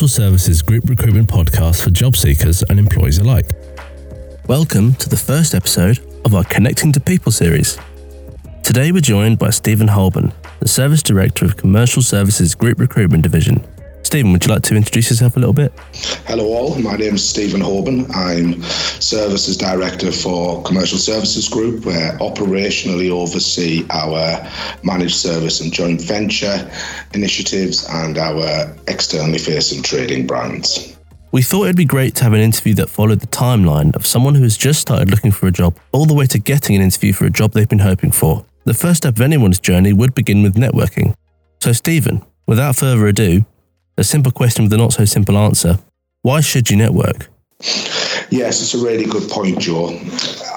commercial services group recruitment podcast for job seekers and employees alike. Welcome to the first episode of our Connecting to People series. Today we're joined by Stephen Hoban, the Service Director of Commercial Services Group Recruitment Division Stephen, would you like to introduce yourself a little bit? Hello, all. My name is Stephen Hoban. I'm Services Director for Commercial Services Group, where operationally oversee our managed service and joint venture initiatives and our externally facing trading brands. We thought it'd be great to have an interview that followed the timeline of someone who has just started looking for a job, all the way to getting an interview for a job they've been hoping for. The first step of anyone's journey would begin with networking. So, Stephen, without further ado, a simple question with a not so simple answer. Why should you network? Yes, it's a really good point, Joe.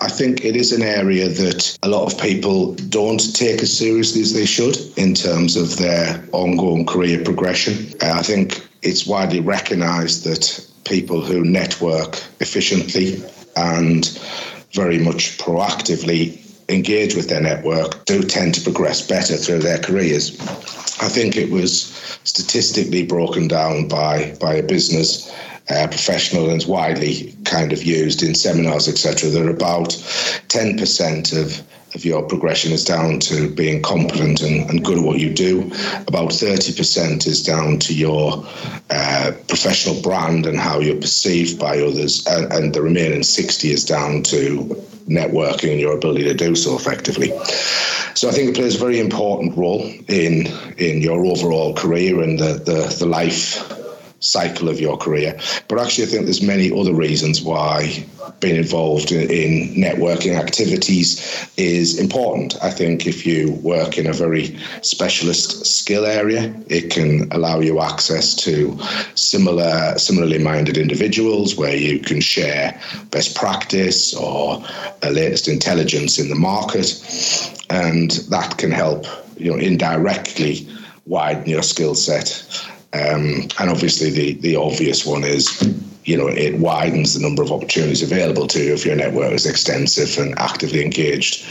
I think it is an area that a lot of people don't take as seriously as they should in terms of their ongoing career progression. Uh, I think it's widely recognised that people who network efficiently and very much proactively engage with their network do tend to progress better through their careers. I think it was statistically broken down by by a business uh, professional and widely kind of used in seminars, etc. That about 10% of of your progression is down to being competent and, and good at what you do. About 30% is down to your uh, professional brand and how you're perceived by others. And, and, the remaining 60 is down to networking and your ability to do so effectively. So I think it plays a very important role in in your overall career and the, the, the life cycle of your career. But actually, I think there's many other reasons why being involved in, in, networking activities is important. I think if you work in a very specialist skill area, it can allow you access to similar, similarly minded individuals where you can share best practice or the latest intelligence in the market, and that can help you know indirectly widen your skill set um, and obviously, the the obvious one is, you know, it widens the number of opportunities available to you if your network is extensive and actively engaged.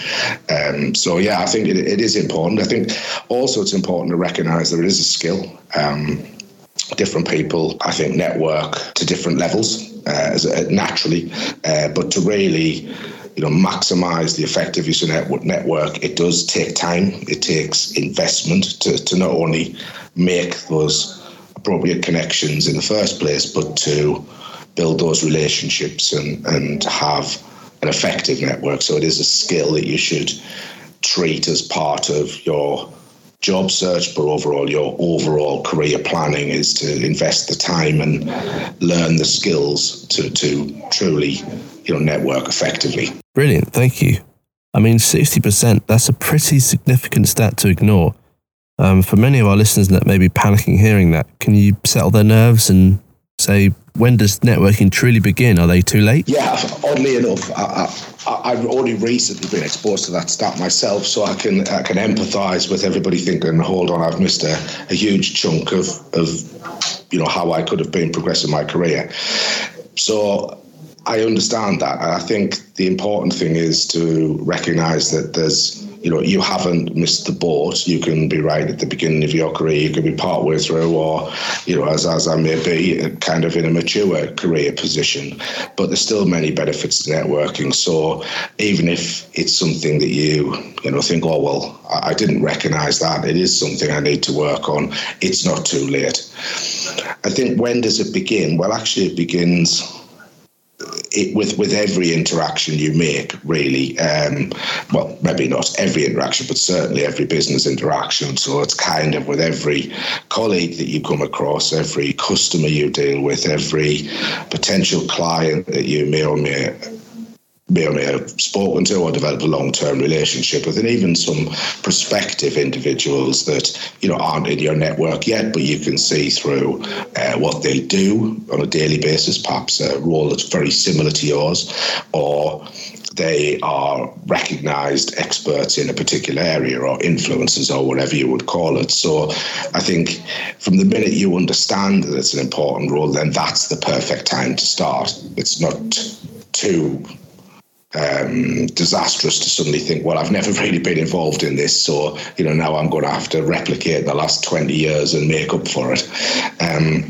Um, so, yeah, I think it, it is important. I think also it's important to recognise there is a skill. Um, different people, I think, network to different levels uh, uh, naturally, uh, but to really you know maximize the effectiveness of network network it does take time it takes investment to, to not only make those appropriate connections in the first place, but to build those relationships and, and have an effective network. So it is a skill that you should treat as part of your job search, but overall your overall career planning is to invest the time and learn the skills to, to truly you know network effectively. Brilliant, thank you. I mean, 60%, that's a pretty significant stat to ignore. Um, for many of our listeners that may be panicking hearing that, can you settle their nerves and say when does networking truly begin? Are they too late? Yeah, oddly enough, I, have only recently been exposed to that stat myself, so I can I can empathise with everybody thinking, hold on, I've missed a, a huge chunk of of you know how I could have been progressing my career. So I understand that. I think the important thing is to recognise that there's you know, you haven't missed the boat. You can be right at the beginning of your career. You can be part way through, or you know, as as I may be, kind of in a mature career position. But there's still many benefits to networking. So even if it's something that you you know think, oh well, I didn't recognise that. It is something I need to work on. It's not too late. I think when does it begin? Well, actually, it begins it, with with every interaction you make, really. Um, well, maybe not every interaction, but certainly every business interaction. So it's kind of with every colleague that you come across, every customer you deal with, every potential client that you may or may may or may have spoken to or developed a long-term relationship with, and even some prospective individuals that you know aren't in your network yet, but you can see through uh, what they do on a daily basis, perhaps a role that's very similar to yours, or they are recognized experts in a particular area or influencers or whatever you would call it. So I think from the minute you understand that it's an important role, then that's the perfect time to start. It's not too um, disastrous to suddenly think, well, I've never really been involved in this, so you know now I'm going to have to replicate the last 20 years and make up for it. Um,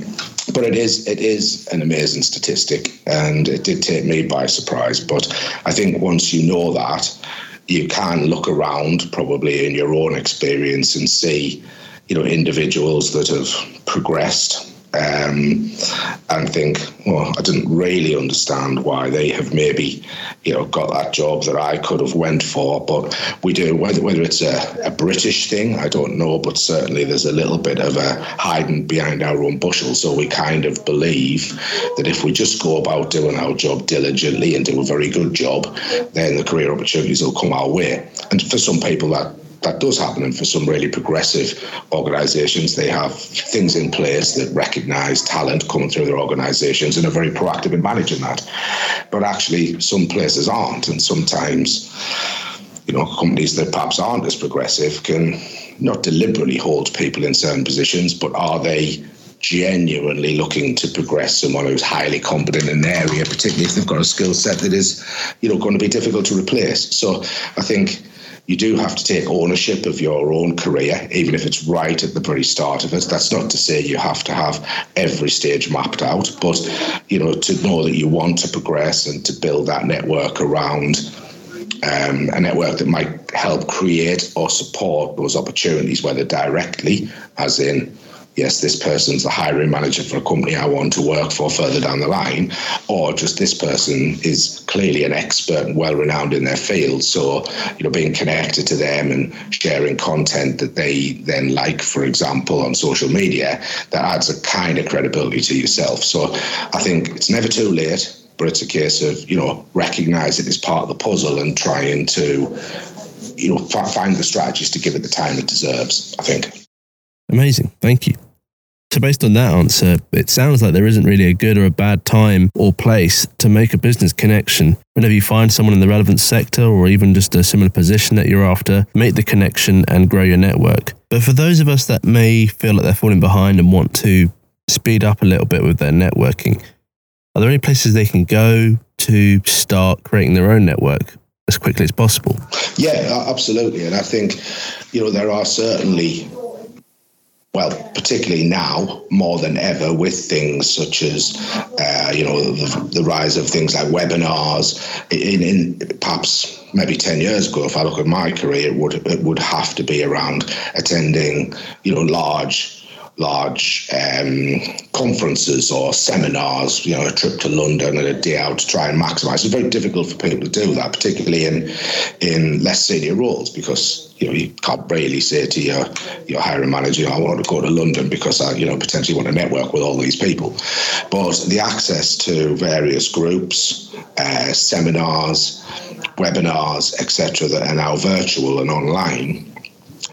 but it is it is an amazing statistic, and it did take me by surprise. But I think once you know that, you can look around, probably in your own experience, and see, you know, individuals that have progressed um, and think, well, I didn't really understand why they have maybe, you know, got that job that I could have went for. But we do, whether whether it's a, a British thing, I don't know, but certainly there's a little bit of a hiding behind our own bushel. So we kind of believe that if we just go about doing our job diligently and do a very good job, then the career opportunities will come our way. And for some people, that that does happen. And for some really progressive organisations, they have things in place that recognise talent coming through their organisations and are very proactive in managing that. But actually, some places aren't. And sometimes, you know, companies that perhaps aren't as progressive can not deliberately hold people in certain positions, but are they genuinely looking to progress someone who's highly competent in an area, particularly if they've got a skill set that is, you know, going to be difficult to replace. So I think you do have to take ownership of your own career, even if it's right at the very start of it. That's not to say you have to have every stage mapped out, but you know, to know that you want to progress and to build that network around um, a network that might help create or support those opportunities, whether directly, as in yes, this person's the hiring manager for a company I want to work for further down the line, or just this person is clearly an expert and well renowned in their field. So, you know, being connected to them and sharing content that they then like, for example, on social media, that adds a kind of credibility to yourself. So I think it's never too late. But it's a case of you know recognizing it's part of the puzzle and trying to you know find the strategies to give it the time it deserves. I think. Amazing. Thank you. So, based on that answer, it sounds like there isn't really a good or a bad time or place to make a business connection. Whenever you find someone in the relevant sector or even just a similar position that you're after, make the connection and grow your network. But for those of us that may feel like they're falling behind and want to speed up a little bit with their networking, are there any places they can go to start creating their own network as quickly as possible? Yeah, absolutely. And I think, you know, there are certainly well, particularly now more than ever with things such as, uh, you know, the, the, rise of things like webinars. In, in, perhaps maybe ten years ago, if I look at my career, it would it would have to be around attending, you know, large large um, conferences or seminars, you know, a trip to London and a day out to try and maximise. It's very difficult for people to do that, particularly in in less senior roles, because you know you can't really say to your your hiring manager, "I want to go to London because I, you know, potentially want to network with all these people." But the access to various groups, uh, seminars, webinars, etc., that are now virtual and online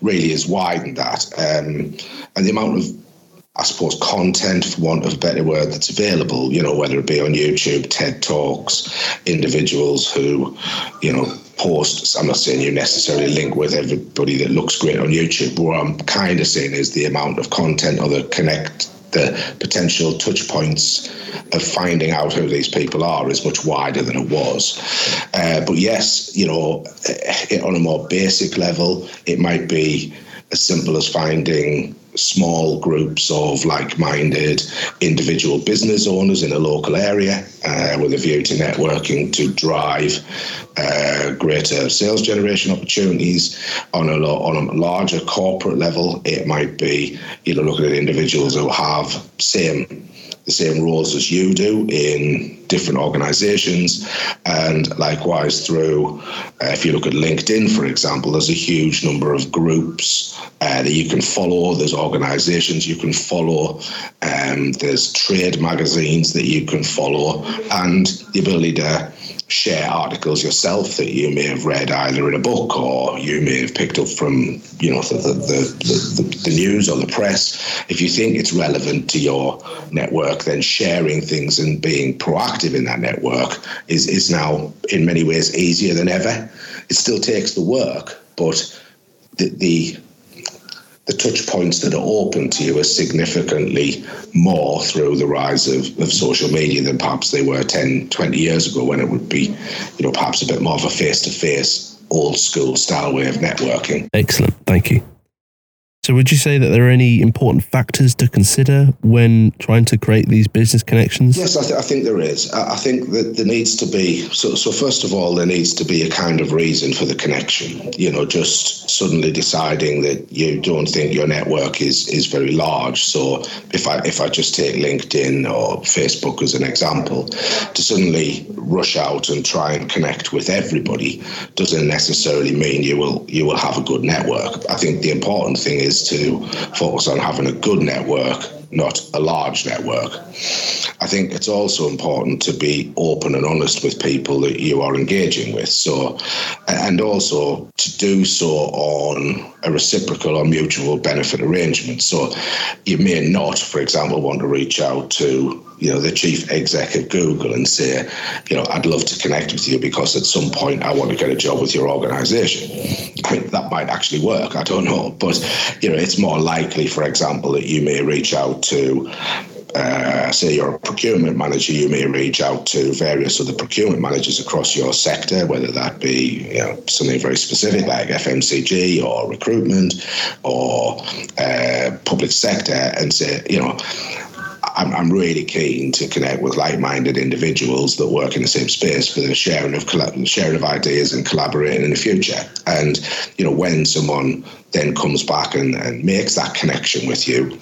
really has widened that. Um, and the amount of I suppose content, for want of a better word, that's available, you know, whether it be on YouTube, TED Talks, individuals who, you know, post. I'm not saying you necessarily link with everybody that looks great on YouTube, what I'm kind of saying is the amount of content or the connect the potential touch points of finding out who these people are is much wider than it was. Uh, but yes, you know, eh, on a more basic level, it might be as simple as finding small groups of like-minded individual business owners in a local area uh, with a view to networking to drive uh, greater sales generation opportunities. On a on a larger corporate level it might be you know looking at individuals who have same the same roles as you do in different organizations. And likewise, through, uh, if you look at LinkedIn, for example, there's a huge number of groups uh, that you can follow, there's organizations you can follow, um, there's trade magazines that you can follow, and the ability to share articles yourself that you may have read either in a book or you may have picked up from you know the the, the, the, news or the press. If you think it's relevant to your network then sharing things and being proactive in that network is is now in many ways easier than ever. It still takes the work but the, the the touch points that are open to you are significantly more through the rise of, of social media than perhaps they were 10, 20 years ago when it would be, you know, perhaps a bit more of a face to face, old school style way of networking. Excellent. Thank you. So, would you say that there are any important factors to consider when trying to create these business connections? Yes, I, th- I think there is. I, I think that there needs to be, so, so first of all, there needs to be a kind of reason for the connection. You know, just suddenly deciding that you don't think your network is, is very large. So, if I, if I just take LinkedIn or Facebook as an example, to suddenly rush out and try and connect with everybody doesn't necessarily mean you will you will have a good network. I think the important thing is to focus on having a good network, not a large network. I think it's also important to be open and honest with people that you are engaging with. So, and also to do so on a reciprocal or mutual benefit arrangement. So, you may not, for example, want to reach out to you know the chief exec of Google and say, you know, I'd love to connect with you because at some point I want to get a job with your organization. I mean, that might actually work. I don't know, but you know, it's more likely, for example, that you may reach out to uh, say you're a procurement manager, you may reach out to various other procurement managers across your sector, whether that be you know, something very specific like FMCG or recruitment or uh, public sector, and say, you know, I'm, I'm really keen to connect with like-minded individuals that work in the same space for the sharing of sharing of ideas and collaborating in the future. And you know, when someone then comes back and, and makes that connection with you,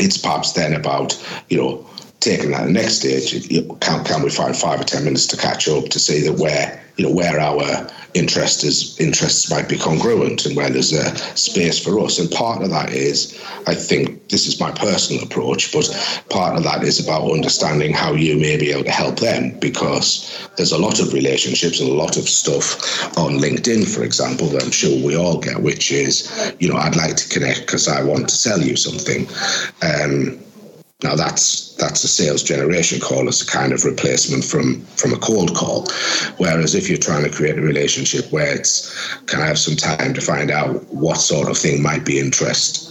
it's perhaps then about you know taking that next stage. Can can we find five or ten minutes to catch up to see that where you know where our interest is interests might be congruent and where there's a space for us. And part of that is, I think this is my personal approach, but part of that is about understanding how you may be able to help them because there's a lot of relationships and a lot of stuff on LinkedIn, for example, that I'm sure we all get, which is, you know, I'd like to connect because I want to sell you something. Um, now that's that's a sales generation call as a kind of replacement from from a cold call. Whereas if you're trying to create a relationship where it's can I have some time to find out what sort of thing might be interest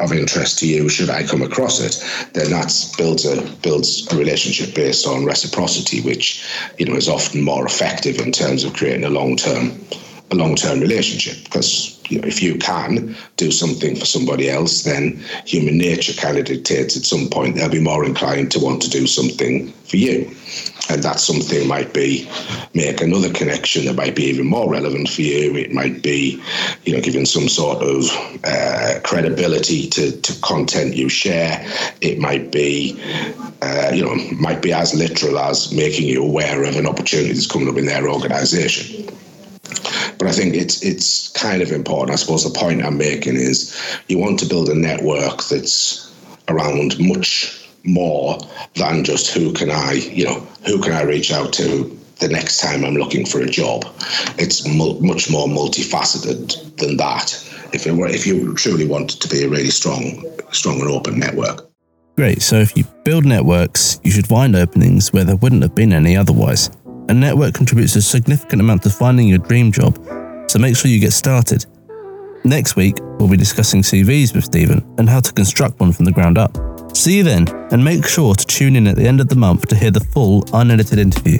of interest to you should I come across it, then that's builds a builds a relationship based on reciprocity, which you know is often more effective in terms of creating a long term a long term relationship because you know, if you can do something for somebody else, then human nature kind of dictates at some point they'll be more inclined to want to do something for you. And that something might be make another connection that might be even more relevant for you. It might be, you know, giving some sort of uh, credibility to, to content you share. It might be, uh, you know, might be as literal as making you aware of an opportunity that's coming up in their organization. But I think it's it's kind of important. I suppose the point I'm making is you want to build a network that's around much more than just who can I, you know, who can I reach out to the next time I'm looking for a job. It's mu- much more multifaceted than that. If it were, if you truly want to be a really strong, strong and open network. Great. So if you build networks, you should find openings where there wouldn't have been any otherwise. A network contributes a significant amount to finding your dream job, so make sure you get started. Next week, we'll be discussing CVs with Stephen and how to construct one from the ground up. See you then, and make sure to tune in at the end of the month to hear the full unedited interview.